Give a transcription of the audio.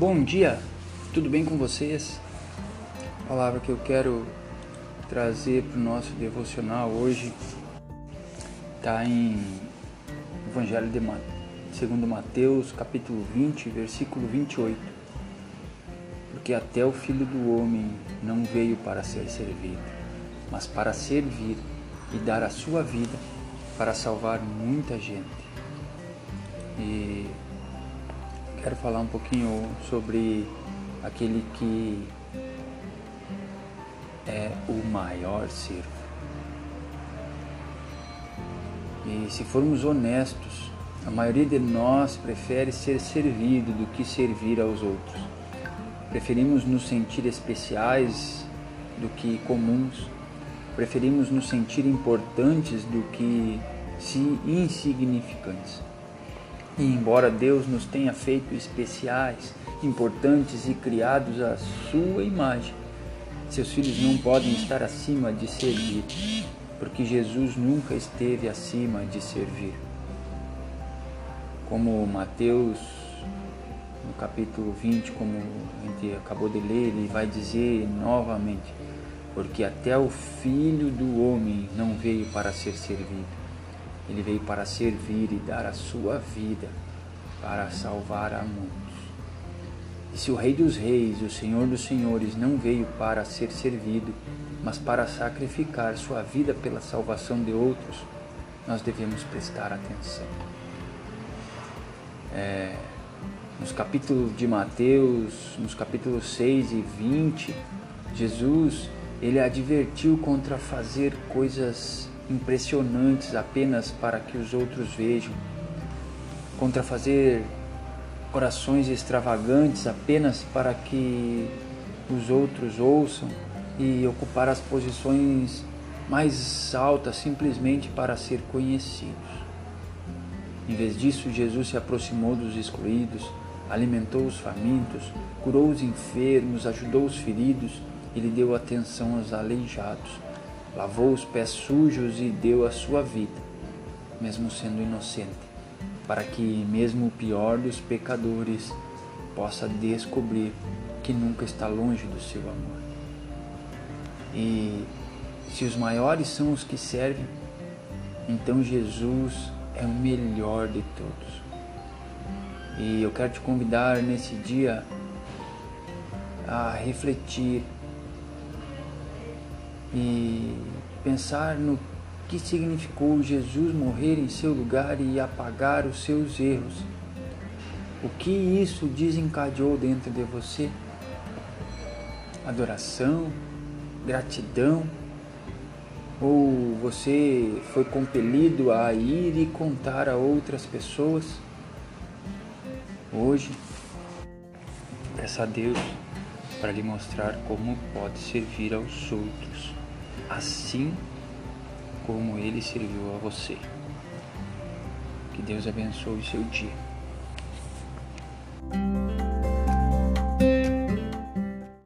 Bom dia, tudo bem com vocês? A palavra que eu quero trazer para o nosso devocional hoje está em Evangelho de segundo Mateus, capítulo 20, versículo 28. Porque até o Filho do Homem não veio para ser servido, mas para servir e dar a sua vida para salvar muita gente. E quero falar um pouquinho sobre aquele que é o maior servo. E se formos honestos, a maioria de nós prefere ser servido do que servir aos outros. Preferimos nos sentir especiais do que comuns. Preferimos nos sentir importantes do que insignificantes. E embora Deus nos tenha feito especiais, importantes e criados à sua imagem, seus filhos não podem estar acima de servir, porque Jesus nunca esteve acima de servir. Como Mateus, no capítulo 20, como a gente acabou de ler, ele vai dizer novamente: Porque até o filho do homem não veio para ser servido ele veio para servir e dar a sua vida para salvar a muitos. E se o Rei dos Reis, o Senhor dos Senhores, não veio para ser servido, mas para sacrificar sua vida pela salvação de outros, nós devemos prestar atenção. É, nos capítulos de Mateus, nos capítulos 6 e 20, Jesus ele advertiu contra fazer coisas impressionantes apenas para que os outros vejam, contra fazer orações extravagantes apenas para que os outros ouçam e ocupar as posições mais altas simplesmente para ser conhecidos. Em vez disso, Jesus se aproximou dos excluídos, alimentou os famintos, curou os enfermos, ajudou os feridos e lhe deu atenção aos aleijados lavou os pés sujos e deu a sua vida, mesmo sendo inocente, para que mesmo o pior dos pecadores possa descobrir que nunca está longe do seu amor. E se os maiores são os que servem, então Jesus é o melhor de todos. E eu quero te convidar nesse dia a refletir e pensar no que significou Jesus morrer em seu lugar e apagar os seus erros. O que isso desencadeou dentro de você? Adoração, gratidão? Ou você foi compelido a ir e contar a outras pessoas? Hoje, peça a Deus para lhe mostrar como pode servir aos outros assim como ele serviu a você. Que Deus abençoe o seu dia.